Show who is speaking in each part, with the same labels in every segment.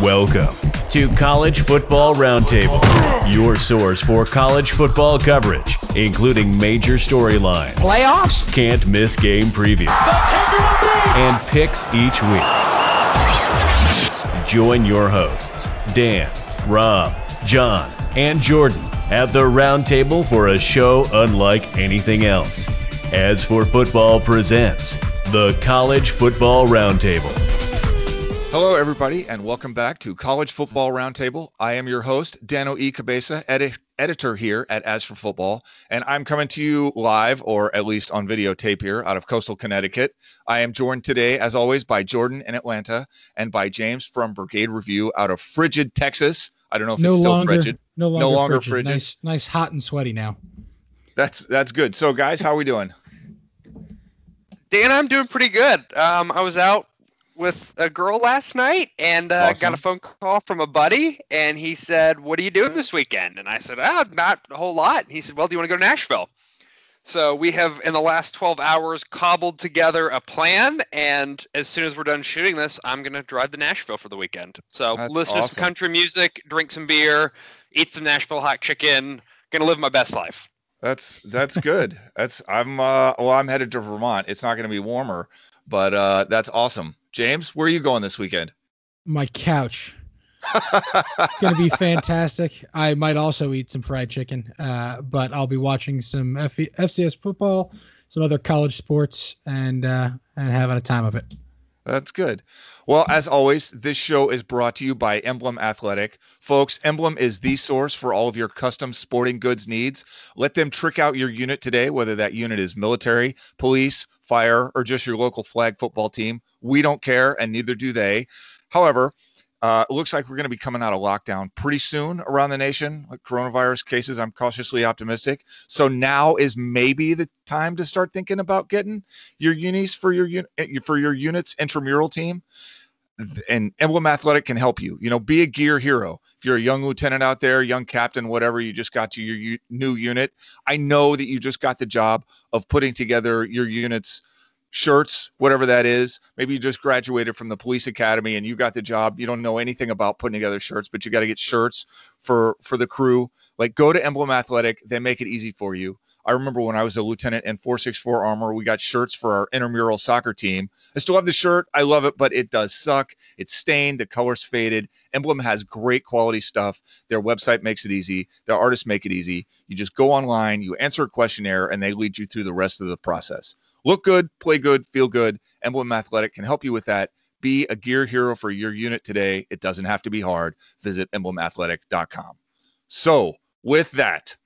Speaker 1: Welcome to College Football Roundtable, your source for college football coverage, including major storylines,
Speaker 2: Playoffs?
Speaker 1: can't miss game previews, and picks each week. Join your hosts, Dan, Rob, John, and Jordan at the roundtable for a show unlike anything else. As for Football Presents, the College Football Roundtable.
Speaker 3: Hello, everybody, and welcome back to College Football Roundtable. I am your host, Dano E. Cabeza, edit- editor here at As for Football, and I'm coming to you live, or at least on videotape here, out of coastal Connecticut. I am joined today, as always, by Jordan in Atlanta and by James from Brigade Review out of frigid Texas. I don't know if
Speaker 4: no
Speaker 3: it's still
Speaker 4: longer,
Speaker 3: frigid.
Speaker 4: no longer,
Speaker 3: longer
Speaker 4: frigid.
Speaker 3: frigid.
Speaker 4: Nice, nice, hot and sweaty now.
Speaker 3: That's that's good. So, guys, how are we doing?
Speaker 5: Dan, I'm doing pretty good. Um, I was out with a girl last night and uh,
Speaker 3: Awesome.
Speaker 5: got a phone call from a buddy, and he said, "What are you doing this weekend?" And I said, "Ah, not a whole lot." And he said, "Well, do you want to go to Nashville?" So we have, in the last 12 hours, cobbled together a plan, and as soon as we're done shooting this, I'm gonna drive to Nashville for the weekend. So
Speaker 3: That's
Speaker 5: listen to
Speaker 3: awesome.
Speaker 5: some country music, drink some beer, eat some Nashville hot chicken. Gonna live my best life.
Speaker 3: That's that's good. That's I'm uh well I'm headed to Vermont. It's not going to be warmer, but uh that's awesome. James, where are you going this weekend?
Speaker 4: My couch gonna be fantastic. I might also eat some fried chicken, uh, but I'll be watching some F- FCS football, some other college sports, and uh, and having a time of it.
Speaker 3: That's good. Well, as always, this show is brought to you by Emblem Athletic. Folks, Emblem is the source for all of your custom sporting goods needs. Let them trick out your unit today, whether that unit is military, police, fire, or just your local flag football team. We don't care, and neither do they. However, uh, it looks like we're going to be coming out of lockdown pretty soon around the nation. Like coronavirus cases, I'm cautiously optimistic. So now is maybe the time to start thinking about getting your unis for your eh, for your units intramural team and emblem athletic can help you you know be a gear hero if you're a young lieutenant out there young captain whatever you just got to your u- new unit i know that you just got the job of putting together your units shirts whatever that is maybe you just graduated from the police academy and you got the job you don't know anything about putting together shirts but you got to get shirts for for the crew like go to emblem athletic they make it easy for you I remember when I was a lieutenant in 464 Armor, we got shirts for our intramural soccer team. I still have the shirt. I love it, but it does suck. It's stained. The color's faded. Emblem has great quality stuff. Their website makes it easy. Their artists make it easy. You just go online, you answer a questionnaire, and they lead you through the rest of the process. Look good, play good, feel good. Emblem Athletic can help you with that. Be a gear hero for your unit today. It doesn't have to be hard. Visit emblemathletic.com. So, with that,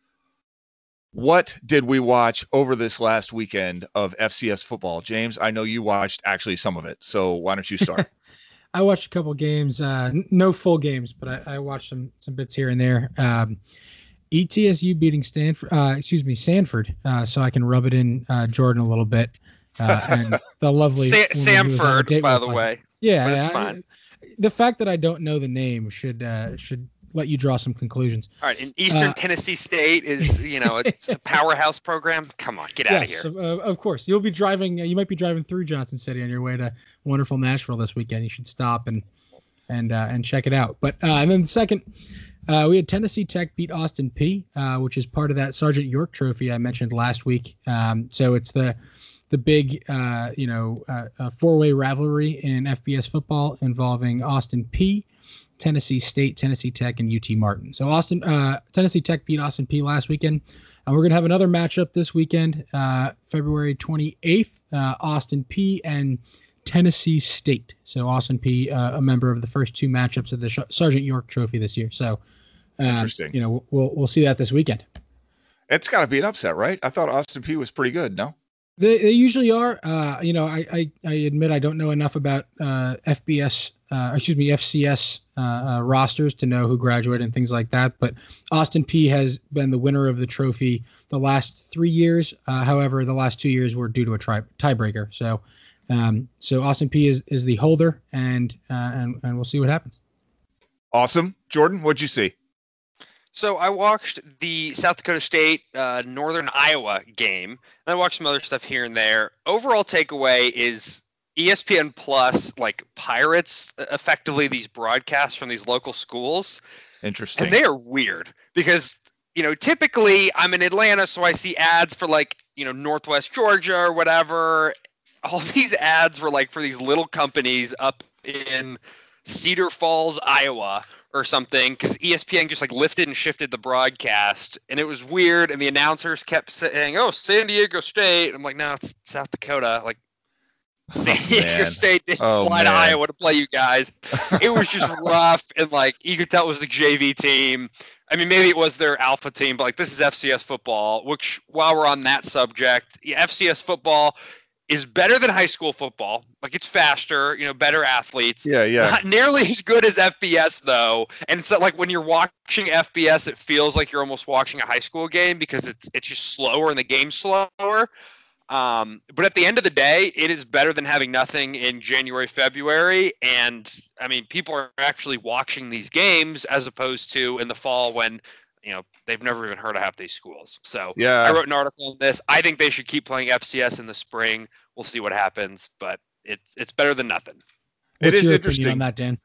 Speaker 3: what did we watch over this last weekend of FCS football? James, I know you watched actually some of it. So why don't you start?
Speaker 4: I watched a couple games, uh, no full games, but I, I watched some some bits here and there. Um, ETSU beating Stanford, uh, excuse me, Samford, uh, so I can rub it in uh, Jordan a little bit. Uh, and the lovely
Speaker 5: Sa-
Speaker 4: woman he was on a
Speaker 5: Samford,
Speaker 4: date
Speaker 5: by the way.
Speaker 4: Yeah,
Speaker 5: it's
Speaker 4: I-
Speaker 5: fine.
Speaker 4: the fact that I don't know the name should uh, should let you draw some conclusions.
Speaker 5: All right, in Eastern
Speaker 4: Uh,
Speaker 5: Tennessee State is you know it's a powerhouse program. Come on, get out of here.
Speaker 4: of, uh, of course. You'll be driving. Uh, you might be driving through Johnson City on your way to wonderful Nashville this weekend. You should stop and and uh, and check it out. But uh, and then the second, uh, we had Tennessee Tech beat Austin Peay, uh, which is part of that Sergeant York Trophy I mentioned last week. Um, so it's the the big uh, you know uh, four way rivalry in FBS football involving Austin Peay. Tennessee State, Tennessee Tech, and UT Martin. So Austin, uh, Tennessee Tech beat Austin Peay last weekend. And we're going to have another matchup this weekend, uh, February 28th, uh, Austin Peay and Tennessee State. So Austin Peay, uh, a member of the first two matchups of the Sh- Sergeant York Trophy this year. So, um,
Speaker 3: Interesting.
Speaker 4: you know, we'll we'll see that this weekend.
Speaker 3: it's got to be an upset, right? I thought Austin Peay was pretty good. No,
Speaker 4: They, they usually are. Uh, you know, I, I, I admit I don't know enough about uh, FBS, uh, excuse me, FCS uh, uh, rosters to know who graduated and things like that. But Austin Peay has been the winner of the trophy the last three years. Uh, however, the last two years were due to a tri- tiebreaker. So, um, so Austin Peay is, is the holder, and uh, and and we'll see what happens.
Speaker 3: awesome. Jordan, what'd you see?
Speaker 5: So I watched the South Dakota State uh, Northern Iowa game, and I watched some other stuff here and there. Overall takeaway is ESPN Plus like pirates effectively these broadcasts from these local schools,
Speaker 3: Interesting.
Speaker 5: and they are weird because you know typically I'm in Atlanta, so I see ads for like you know Northwest Georgia or whatever. All these ads were like for these little companies up in Cedar Falls, Iowa, or something, because ESPN just like lifted and shifted the broadcast, and it was weird. And the announcers kept saying, "Oh, San Diego State." I'm like, "No, it's South Dakota." Like, San Diego
Speaker 3: man.
Speaker 5: State didn't
Speaker 3: Oh,
Speaker 5: fly to. Iowa to play you guys. It was just rough, and like you could tell it was the JV team. I mean, maybe it was their alpha team, but like this is FCS football. Which, while we're on that subject, yeah, FCS football is better than high school football. Like it's faster, you know, better athletes.
Speaker 3: yeah, yeah.
Speaker 5: Not nearly as good as FBS though, and it's like when you're watching FBS, it feels like you're almost watching a high school game because it's it's just slower and the game's slower. Um, but at the end of the day, it is better than having nothing in January, February, and I mean, people are actually watching these games as opposed to in the fall when you know they've never even heard of half these schools. So
Speaker 3: yeah, I
Speaker 5: wrote an article on this. I think they should keep playing FCS in the spring. We'll see what happens, but it's it's better than nothing.
Speaker 3: It
Speaker 4: What's
Speaker 3: is
Speaker 4: your
Speaker 3: interesting.
Speaker 4: on that, Dan?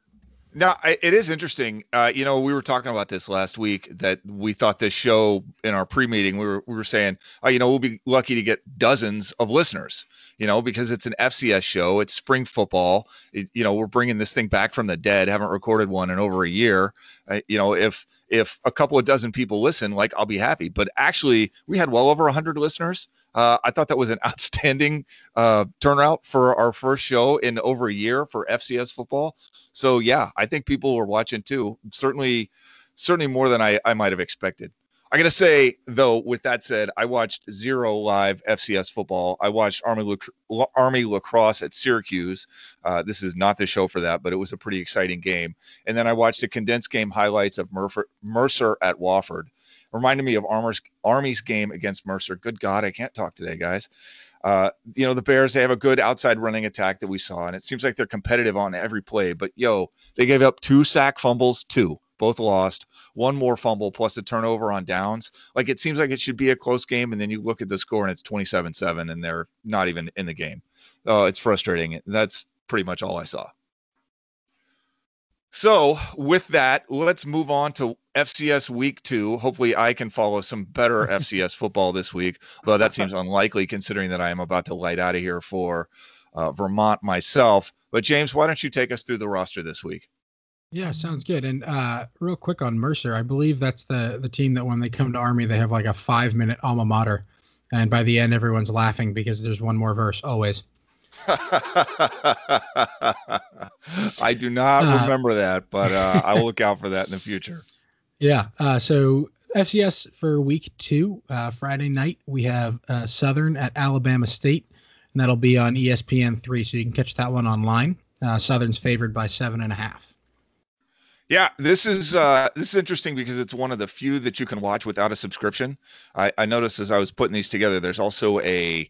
Speaker 3: Now I, it is interesting. Uh, you know, we were talking about this last week that we thought this show in our pre-meeting, we were we were saying, oh, you know, we'll be lucky to get dozens of listeners. You know, because it's an FCS show, it's spring football. It, you know, we're bringing this thing back from the dead. Haven't recorded one in over a year. Uh, you know, if if a couple of dozen people listen, like I'll be happy. But actually, we had well over hundred listeners. Uh, I thought that was an outstanding uh, turnout for our first show in over a year for FCS football. So yeah, I think people were watching too. Certainly, certainly more than I, I might have expected. I gotta say though, with that said, I watched zero live FCS football. I watched Army Army lacrosse at Syracuse. Uh, this is not the show for that, but it was a pretty exciting game. And then I watched the condensed game highlights of Mercer, Mercer at Wofford. Reminded me of Armor's, Army's game against Mercer. Good God, I can't talk today, guys. Uh, you know, the Bears, they have a good outside running attack that we saw, and it seems like they're competitive on every play. But yo, they gave up two sack fumbles, two, both lost, one more fumble plus a turnover on downs. Like it seems like it should be a close game, and then you look at the score and it's 27 7, and they're not even in the game. Oh, it's frustrating. That's pretty much all I saw. So, with that, let's move on to FCS week two. Hopefully, I can follow some better FCS football this week, though that seems unlikely considering that I am about to light out of here for uh, Vermont myself. But, James, why don't you take us through the roster this week?
Speaker 4: Yeah, sounds good. And uh, real quick on Mercer, I believe that's the the team that when they come to Army, they have like a five minute alma mater, and by the end, everyone's laughing because there's one more verse always.
Speaker 3: I do not
Speaker 4: Uh,
Speaker 3: remember that, but uh, I will look out for that in the future.
Speaker 4: Yeah. Uh, so FCS for week two, uh, Friday night, we have uh, Southern at Alabama State, and that'll be on ESPN three, so you can catch that one online. Uh, Southern's favored by seven and a half.
Speaker 3: Yeah, this is uh, this is interesting because it's one of the few that you can watch without a subscription. I, I noticed as I was putting these together, there's also a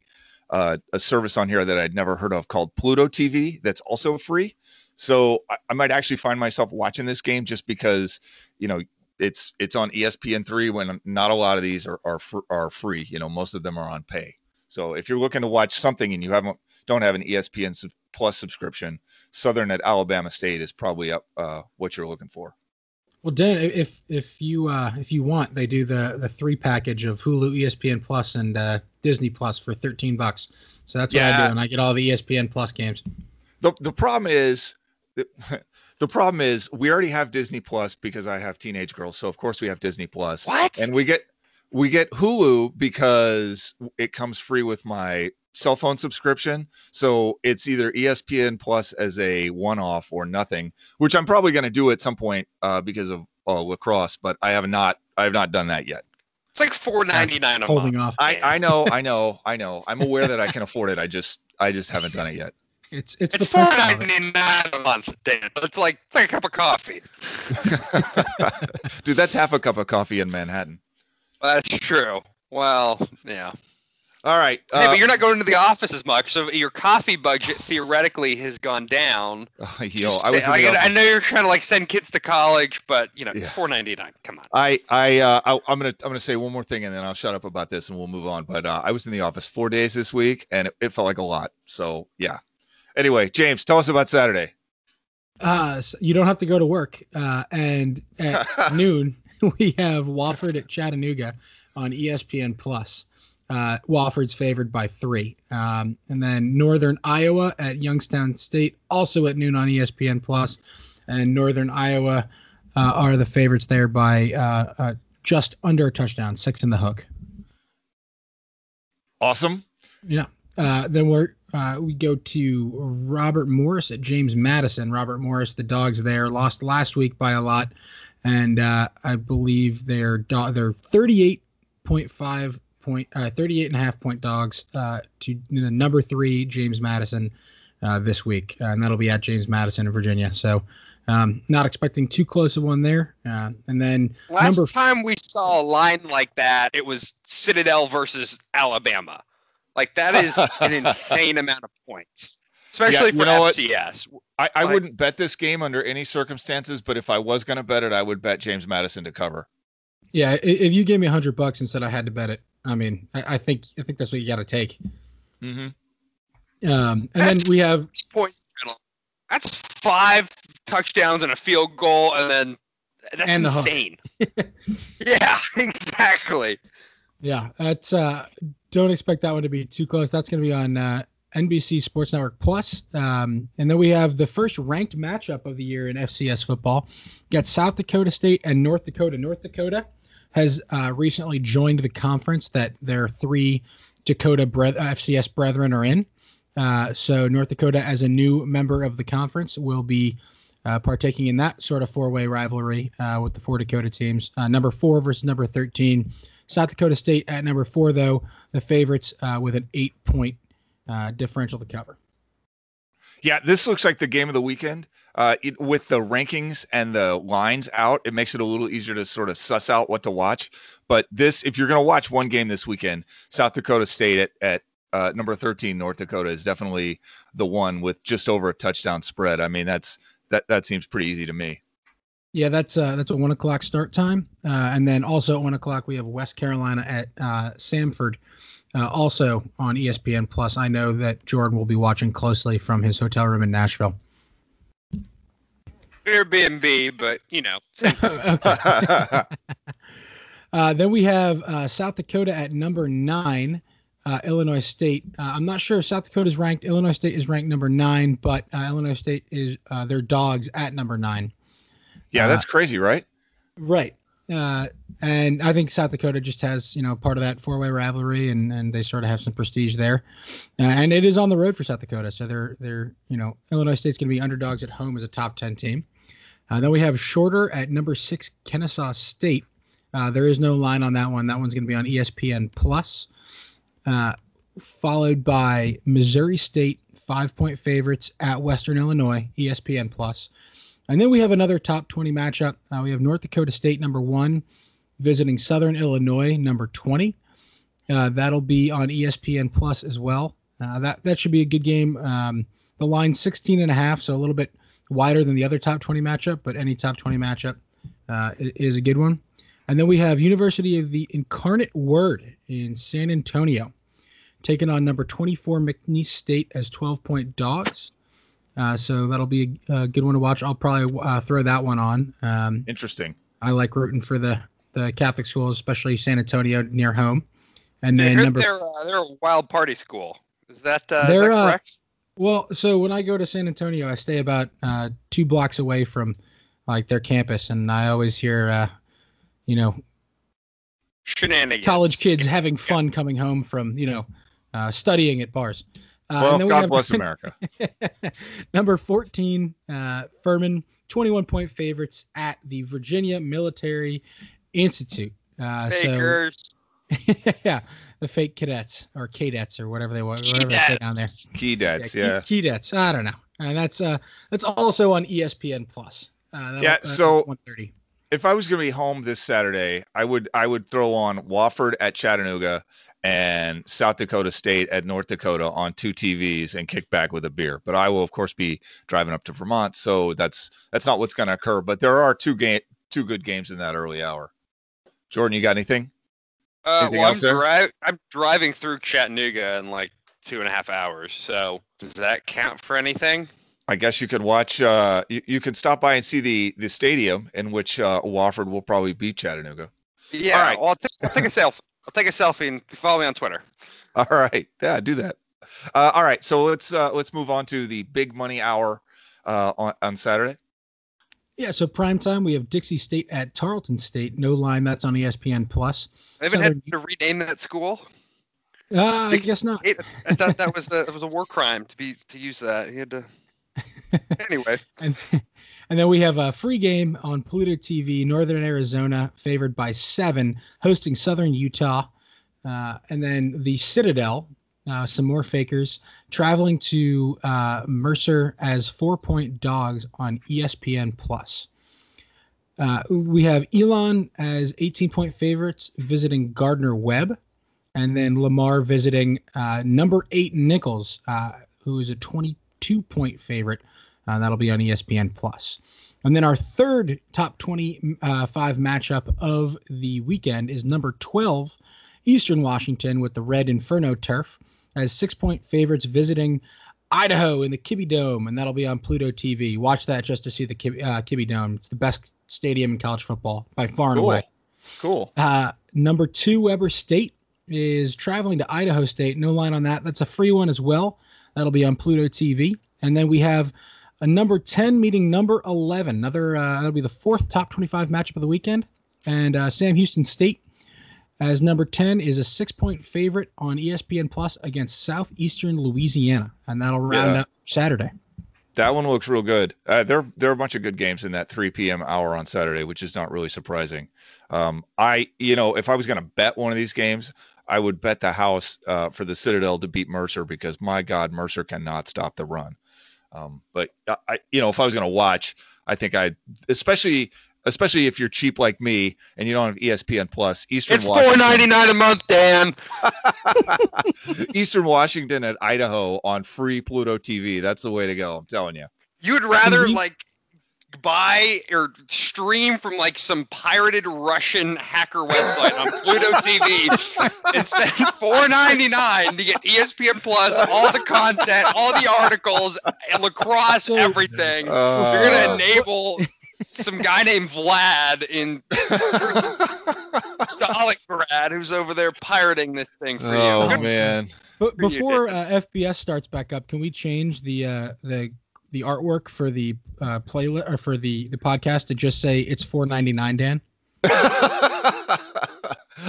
Speaker 3: uh, a service on here that I'd never heard of called Pluto TV that's also free. So I, I might actually find myself watching this game just because you know it's it's on ESPN three when not a lot of these are are, fr- are free. You know, most of them are on pay. So if you're looking to watch something and you haven't don't have an ESPN Plus subscription, Southern at Alabama State is probably up uh, what you're looking for.
Speaker 4: Well, Dan, if if you uh, if you want, they do the the three package of Hulu, ESPN Plus, and uh, Disney Plus for thirteen bucks. So that's what I do, and I get all the ESPN Plus games.
Speaker 3: the the problem is the, the problem is we already have Disney Plus because I have teenage girls, so of course we have Disney Plus,
Speaker 5: What?
Speaker 3: and we get we get Hulu because it comes free with my cell phone subscription. So it's either ESPN Plus as a one off or nothing, which I'm probably going to do at some point uh, because of uh, lacrosse, but I have not I have not done that yet.
Speaker 5: it's like four ninety nine a
Speaker 4: Holding
Speaker 5: month.
Speaker 4: off.
Speaker 3: I, I know, I know, I know. I'm aware that I can afford it. I just I just haven't done it yet.
Speaker 4: It's it's,
Speaker 5: It's
Speaker 4: the
Speaker 5: four
Speaker 4: fun of it.
Speaker 5: ninety nine a month, Dan. It's like it's like a cup of coffee.
Speaker 3: Dude, that's half a cup of coffee in Manhattan.
Speaker 5: That's true. Well, yeah.
Speaker 3: All right.
Speaker 5: hey,
Speaker 3: uh,
Speaker 5: but you're not going to the office as much, so your coffee budget theoretically has gone down.
Speaker 3: yo, I was.
Speaker 5: stay- I, I know you're trying to like send kids to college, but you know,
Speaker 3: Yeah.
Speaker 5: it's four ninety nine. Come on.
Speaker 3: I I uh, I I'm gonna I'm gonna say one more thing and then I'll shut up about this and we'll move on. But uh, I was in the office four days this week and it, it felt like a lot. So yeah, Anyway, James, tell us about Saturday.
Speaker 4: Uh, so you don't have to go to work. Uh, and at noon, we have Wofford at Chattanooga on ESPN Plus. Uh, Wofford's favored by three. Um, and then Northern Iowa at Youngstown State, also at noon on ESPN And Northern Iowa uh, are the favorites there by uh, uh, just under a touchdown, six in the hook.
Speaker 3: Awesome.
Speaker 4: Yeah. Uh, then we're uh, we go to Robert Morris at James Madison. Robert Morris, the dogs there lost last week by a lot, and uh, I believe they're do- they're thirty eight point five point uh, 38 and a half point dogs uh, to the number three James Madison uh, this week, uh, and that'll be at James Madison in Virginia. So. Um, not expecting too close of one there, uh, and then
Speaker 5: Last
Speaker 4: number
Speaker 5: time we saw a line like that, it was Citadel versus Alabama. Like that is an insane amount of points, especially
Speaker 3: you
Speaker 5: for
Speaker 3: know what? I, I
Speaker 5: Like-
Speaker 3: wouldn't bet this game under any circumstances, but if I was going to bet it, I would bet James Madison to cover.
Speaker 4: Yeah, if you gave me a hundred bucks and said I had to bet it, I mean, I, I think I think that's what you got to take.
Speaker 3: Mm-hmm.
Speaker 4: Um, and then we have
Speaker 5: Point. That's five touchdowns and a field goal, and then that's
Speaker 4: And the
Speaker 5: insane. yeah, exactly.
Speaker 4: yeah, that's uh, don't expect that one to be too close. That's going to be on uh, NBC Sports Network Plus. Um, and then we have the first ranked matchup of the year in FCS football. Got South Dakota State and North Dakota. North Dakota has uh, recently joined the conference that their three Dakota bre- FCS brethren are in. Uh, so North Dakota, as a new member of the conference, will be uh, partaking in that sort of four-way rivalry uh, with the four Dakota teams. Uh, number four versus number thirteen. South Dakota State at number four, though the favorites uh, with an eight-point uh, differential to cover.
Speaker 3: Yeah, this looks like the game of the weekend. Uh, it, with the rankings and the lines out, it makes it a little easier to sort of suss out what to watch. But this, if you're going to watch one game this weekend, South Dakota State at, at uh, number 13, North Dakota is definitely the one with just over a touchdown spread. I mean, that's that that seems pretty easy to me.
Speaker 4: Yeah, that's uh, that's a one o'clock start time, uh, and then also at one o'clock we have West Carolina at uh, Samford, uh, also on ESPN Plus. I know that Jordan will be watching closely from his hotel room in Nashville.
Speaker 5: Airbnb, but you know,
Speaker 4: Uh, then we have uh, South Dakota at number nine, uh, Illinois State. Uh, I'm not sure if South Dakota is ranked. Illinois State is ranked number nine, but uh, Illinois State is uh, their dogs at number nine.
Speaker 3: yeah, that's crazy, right?
Speaker 4: Right. Uh, and I think South Dakota just has, you know, part of that four-way rivalry, and and they sort of have some prestige there. Uh, and it is on the road for South Dakota, so they're they're you know Illinois State's going to be underdogs at home as a top ten team. Uh, then we have Shorter at number six, Kennesaw State. Uh, there is no line on that one. That one's going to be on ESPN Plus. Uh, followed by Missouri State, five-point favorites at Western Illinois, ESPN Plus. And then we have another top 20 matchup. Uh, we have North Dakota State, number one, visiting Southern Illinois, number 20. Uh, that'll be on ESPN Plus as well. Uh, that, that should be a good game. Um, the line 16 and a half, so a little bit wider than the other top 20 matchup, but any top 20 matchup uh, is a good one. And then we have University of the Incarnate Word in San Antonio, taking on number 24 McNeese State as 12 point dogs. Uh, so that'll be a, a good one to watch. I'll probably uh, throw that one on. Um,
Speaker 3: Interesting.
Speaker 4: I like rooting for the the Catholic schools, especially San Antonio near home. And then number
Speaker 5: they're uh, they're a wild party school. Is that uh, is
Speaker 4: They're,
Speaker 5: that
Speaker 4: uh,
Speaker 5: correct?
Speaker 4: well, so when I go to San Antonio, I stay about uh, two blocks away from like their campus, and I always hear, uh, you know,
Speaker 5: Shenanigans.
Speaker 4: college kids having fun coming home from you know uh, studying at bars. Uh,
Speaker 3: Well,
Speaker 4: and then we
Speaker 3: God
Speaker 4: have-
Speaker 3: bless America.
Speaker 4: Number 14, uh, Furman, 21 point favorites at the Virginia Military Institute. Uh, so, yeah, the fake cadets or cadets or whatever they want, whatever they say down there.
Speaker 3: Key dads,
Speaker 4: Ke-
Speaker 3: yeah.
Speaker 4: Keydets. I don't know. And that's uh, that's also on ESPN Plus. Uh,
Speaker 3: Yeah,
Speaker 4: uh,
Speaker 3: so-
Speaker 4: 130.
Speaker 3: If I was going to be home this Saturday, I would I would throw on Wofford at Chattanooga and South Dakota State at North Dakota on two TVs and kick back with a beer. But I will of course be driving up to Vermont, so that's that's not what's going to occur. But there are two game two good games in that early hour. Jordan, you got anything?
Speaker 5: Uh,
Speaker 3: Anything
Speaker 5: well, I'm, dri- I'm driving through Chattanooga in like two and a half hours. So does that count for anything?
Speaker 3: I guess you can watch. Uh, you, you could stop by and see the the stadium in which uh, Wofford will probably beat Chattanooga.
Speaker 5: Yeah.
Speaker 3: All right.
Speaker 5: Well, I'll, take, I'll take a selfie. I'll take a selfie and follow me on Twitter.
Speaker 3: All right, yeah, do that. Uh, all right, so let's uh, let's move on to the big money hour uh, on on Saturday.
Speaker 4: Yeah, so prime time we have Dixie State at Tarleton State. No line, that's on ESPN Plus.
Speaker 5: I haven't
Speaker 4: Southern-
Speaker 5: had to rename that school.
Speaker 4: Uh, I guess not.
Speaker 5: It, I thought that was a, it was a war crime to be to use that. He had to. Anyway,
Speaker 4: And, and then we have a free game on Pluto TV, Northern Arizona, favored by seven, hosting Southern Utah. Uh, and then the Citadel, uh, some more fakers, traveling to uh, Mercer as four point dogs on ESPN Plus. Uh, we have Elon as 18 point favorites visiting Gardner Webb, and then Lamar visiting uh, number eight Nicholls, uh, who is a 22 point favorite. Uh, that'll be on ESPN Plus. And then our third top 25 matchup of the weekend is number 12, Eastern Washington, with the Red Inferno turf as six point favorites visiting Idaho in the Kibby Dome, and that'll be on Pluto TV. Watch that just to see the Kibby, uh, Kibby Dome. It's the best stadium in college football by far and
Speaker 3: Cool.
Speaker 4: away.
Speaker 3: Cool.
Speaker 4: Uh, number two, Weber State is traveling to Idaho State. No line on that. That's a free one as well. That'll be on Pluto TV. And then we have a number 10 meeting number 11. Another, uh, that'll be the fourth top 25 matchup of the weekend. And uh, Sam Houston State as number 10 is a six point favorite on ESPN Plus against Southeastern Louisiana. And that'll round
Speaker 3: Yeah.
Speaker 4: up Saturday.
Speaker 3: That one looks real good. Uh, there, there are a bunch of good games in that 3 p.m. hour on Saturday, which is not really surprising. Um, I, you know, if I was going to bet one of these games, I would bet the house uh, for the Citadel to beat Mercer because my God, Mercer cannot stop the run. Um, but I- I, you know, if I was going to watch, I think I'd, especially, especially if you're cheap like me and you don't have ESPN Plus, Eastern
Speaker 5: it's
Speaker 3: Washington-
Speaker 5: four ninety nine a month, Dan.
Speaker 3: Eastern Washington at Idaho on free Pluto TV. That's the way to go. I'm telling you.
Speaker 5: You would rather like buy or stream from like some pirated Russian hacker website on Pluto TV and spend four ninety nine to get ESPN Plus, all the content, all the articles, and lacrosse,
Speaker 4: So-
Speaker 5: everything. You're
Speaker 3: Uh,
Speaker 5: gonna enable some guy named Vlad in Stalingrad who's over there pirating this thing for
Speaker 3: oh
Speaker 5: you. Good-
Speaker 3: man.
Speaker 4: But before uh, FBS starts back up, can we change the uh, the the artwork for the uh, playlist or for the the podcast to just say it's four ninety nine? Dan.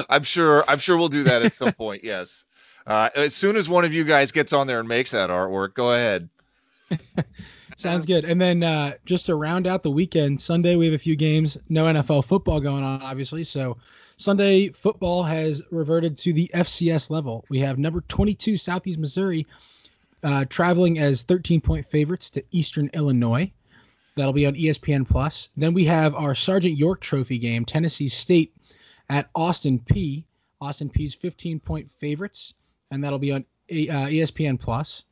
Speaker 3: I'm sure. I'm sure we'll do that at some point. Yes. Uh, as soon as one of you guys gets on there and makes that artwork, go ahead.
Speaker 4: Sounds good. And then uh, just to round out the weekend, Sunday we have a few games. No NFL football going on, obviously. So Sunday football has reverted to the FCS level. We have number 22 Southeast Missouri uh, traveling as 13 point favorites to Eastern Illinois. That'll be on ESPN Plus. Then we have our Sergeant York Trophy game, Tennessee State at Austin Peay. Austin Peay's 15 point favorites, and that'll be on A- uh, ESPN Plus.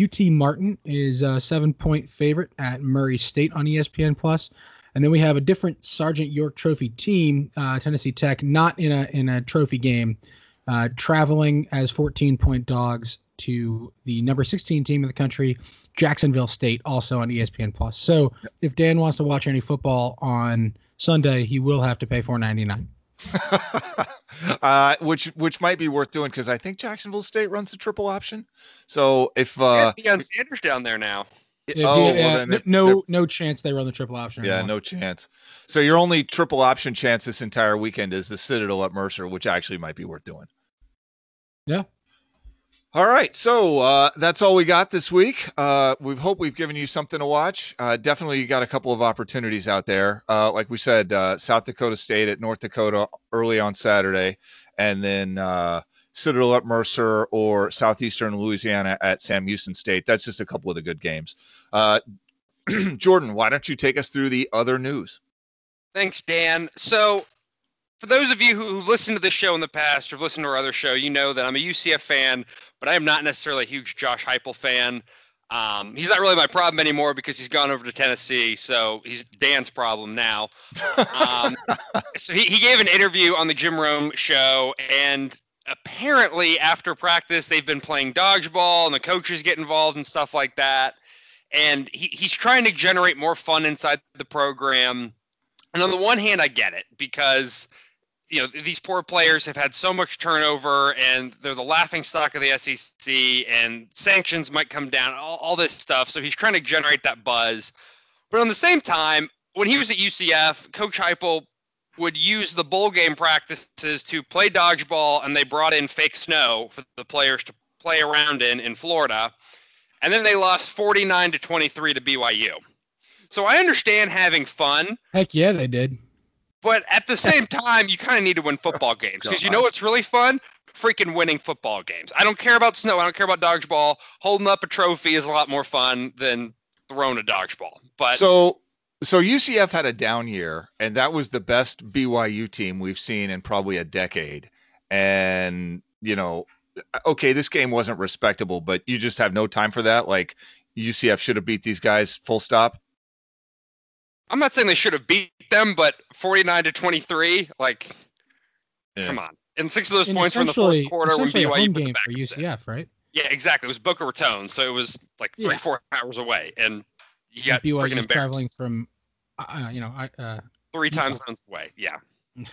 Speaker 4: UT Martin is a seven point favorite at Murray State on ESPN Plus. And then we have a different Sergeant York Trophy team, uh, Tennessee Tech, not in a in a trophy game, uh, traveling as 14 point dogs to the number 16 team in the country, Jacksonville State, also on ESPN Plus. So if Dan wants to watch any football on Sunday, he will have to pay 4.99.
Speaker 3: uh, which which might be worth doing because I think Jacksonville State runs the triple option. So if uh,
Speaker 5: Get Deion Sanders down there now.
Speaker 4: Yeah,
Speaker 3: oh
Speaker 4: yeah,
Speaker 3: well, then
Speaker 4: n-
Speaker 3: it-
Speaker 4: no no chance they run the triple option.
Speaker 3: yeah,
Speaker 4: anymore.
Speaker 3: no chance. So your only triple option chance this entire weekend is the Citadel at Mercer, which actually might be worth doing.
Speaker 4: Yeah.
Speaker 3: All right, so uh, that's all we got this week. Uh, we hope we've given you something to watch. Uh, definitely, you got a couple of opportunities out there. Uh, like we said, uh, South Dakota State at North Dakota early on Saturday, and then uh, Citadel at Mercer or Southeastern Louisiana at Sam Houston State. That's just a couple of the good games. Jordan, why don't you take us through the other news?
Speaker 5: Thanks, Dan. So, for those of you who- who've listened to this show in the past or have listened to our other show, you know that I'm a UCF fan, but I am not necessarily a huge Josh Heupel fan. Um, he's not really my problem anymore because he's gone over to Tennessee, so he's Dan's problem now. Um, so he, he gave an interview on the Jim Rome show, and apparently after practice they've been playing dodgeball and the coaches get involved and stuff like that. And he, he's trying to generate more fun inside the program. And on the one hand, I get it because you know these poor players have had so much turnover and they're the laughing stock of the SEC and sanctions might come down all, all this stuff. So he's trying to generate that buzz. But on the same time when he was at UCF coach Heupel would use the bowl game practices to play dodgeball and they brought in fake snow for the players to play around in in Florida. And then they lost 49 to 23 to BYU so I understand having fun.
Speaker 4: Heck yeah, they did.
Speaker 5: But at the same time, you kind of need to win football games because you know what's really fun? Freaking winning football games. I don't care about snow. I don't care about dodgeball. Holding up a trophy is a lot more fun than throwing a dodgeball. But
Speaker 3: So so UCF had a down year, and that was the best BYU team we've seen in probably a decade. And you know, uh, okay, this game wasn't respectable, but you just have no time for that. Like UCF should have beat these guys full stop.
Speaker 5: I'm not saying they should have beat them, but 49 to 23, like,
Speaker 3: Yeah.
Speaker 5: come on. And six of those
Speaker 4: And
Speaker 5: points were in the fourth quarter when
Speaker 4: essentially a
Speaker 5: BYU
Speaker 4: home
Speaker 5: put
Speaker 4: game
Speaker 5: back
Speaker 4: for
Speaker 5: in.
Speaker 4: UCF, right?
Speaker 5: Yeah, exactly. It was Boca Raton, so it was like three,
Speaker 4: Yeah.
Speaker 5: four hours away, and you got
Speaker 4: BYU
Speaker 5: freaking
Speaker 4: is traveling from, uh, you know, uh,
Speaker 5: Three
Speaker 4: Utah.
Speaker 5: time zones away. Yeah.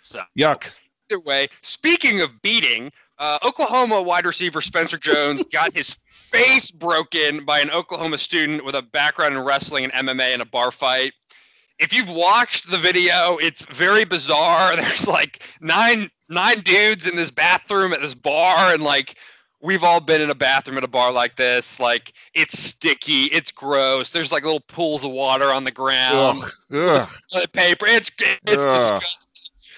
Speaker 5: so
Speaker 3: Yuck.
Speaker 5: Either way, speaking of beating, uh, Oklahoma wide receiver Spencer Jones got his face broken by an Oklahoma student with a background in wrestling and MMA in a bar fight. If you've watched the video, it's very bizarre. There's like nine nine dudes in this bathroom at this bar, and like we've all been in a bathroom at a bar like this. Like it's sticky, it's gross. There's like little pools of water on the ground
Speaker 3: Ugh. Ugh.
Speaker 5: toilet paper. It's it's
Speaker 3: Ugh.
Speaker 5: disgusting.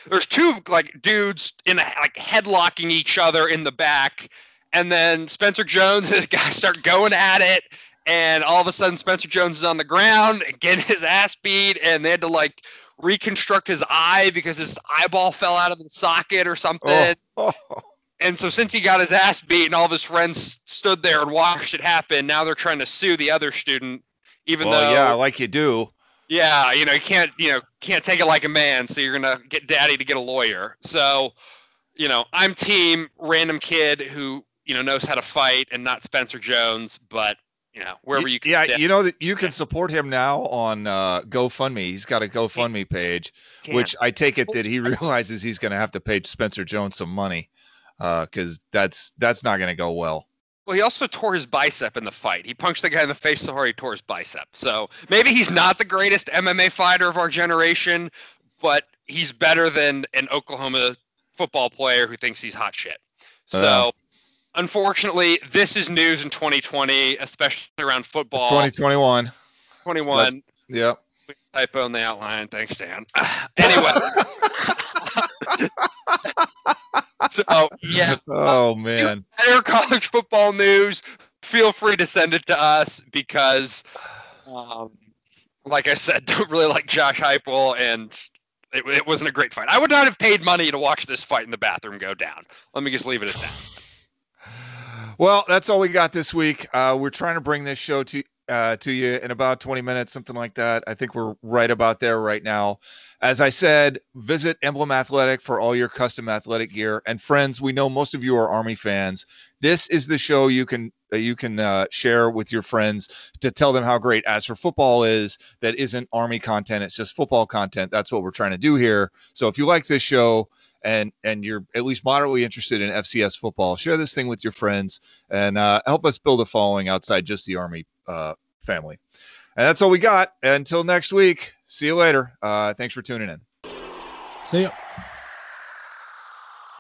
Speaker 5: There's two like dudes in a, like headlocking each other in the back, and then Spencer Jones and this guy start going at it, and all of a sudden Spencer Jones is on the ground getting his ass beat, and they had to like reconstruct his eye because his eyeball fell out of the socket or something.
Speaker 3: Oh.
Speaker 5: And so since he got his ass beat and all of his friends stood there and watched it happen, now they're trying to sue the other student, even
Speaker 3: Well,
Speaker 5: though
Speaker 3: yeah, like you do.
Speaker 5: Yeah, you know, you can't, you know, can't take it like a man, so you're gonna get daddy to get a lawyer. So, you know, I'm team random kid who, you know, knows how to fight and not Spencer Jones, but you know, wherever you can
Speaker 3: yeah,
Speaker 5: get-
Speaker 3: you know that you can support him now on uh, GoFundMe. He's got a GoFundMe page,
Speaker 5: can.
Speaker 3: which I take it that he realizes he's going to have to pay Spencer Jones some money because that's that's not going to go well.
Speaker 5: Well, he also tore his bicep in the fight. He punched the guy in the face so hard he tore his bicep. So maybe he's not the greatest MMA fighter of our generation, but he's better than an Oklahoma football player who thinks he's hot shit. So.
Speaker 3: Uh.
Speaker 5: Unfortunately, this is news in 2020, especially around football.
Speaker 3: 2021.
Speaker 5: 21
Speaker 3: Yep.
Speaker 5: typo in the outline. Thanks, Dan. anyway, so yeah,
Speaker 3: Oh man.
Speaker 5: better college football news. Feel free to send it to us because, um, like I said, don't really like Josh Heupel, and it, it wasn't a great fight. I would not have paid money to watch this fight in the bathroom go down. Let me just leave it at that.
Speaker 3: Well, that's all we got this week. Uh, we're trying to bring this show to uh, to you in about 20 minutes, something like that. I think we're right about there right now. As I said, visit Emblem Athletic for all your custom athletic gear. And friends, we know most of you are Army fans. This is the show you can uh, you can uh, share with your friends to tell them how great As for Football is. That isn't Army content; it's just football content. That's what we're trying to do here. So if you like this show and and you're at least moderately interested in FCS football, share this thing with your friends and uh, help us build a following outside just the Army uh, family. And that's all we got. Until next week, see you later. Uh, thanks for tuning in.
Speaker 4: see ya.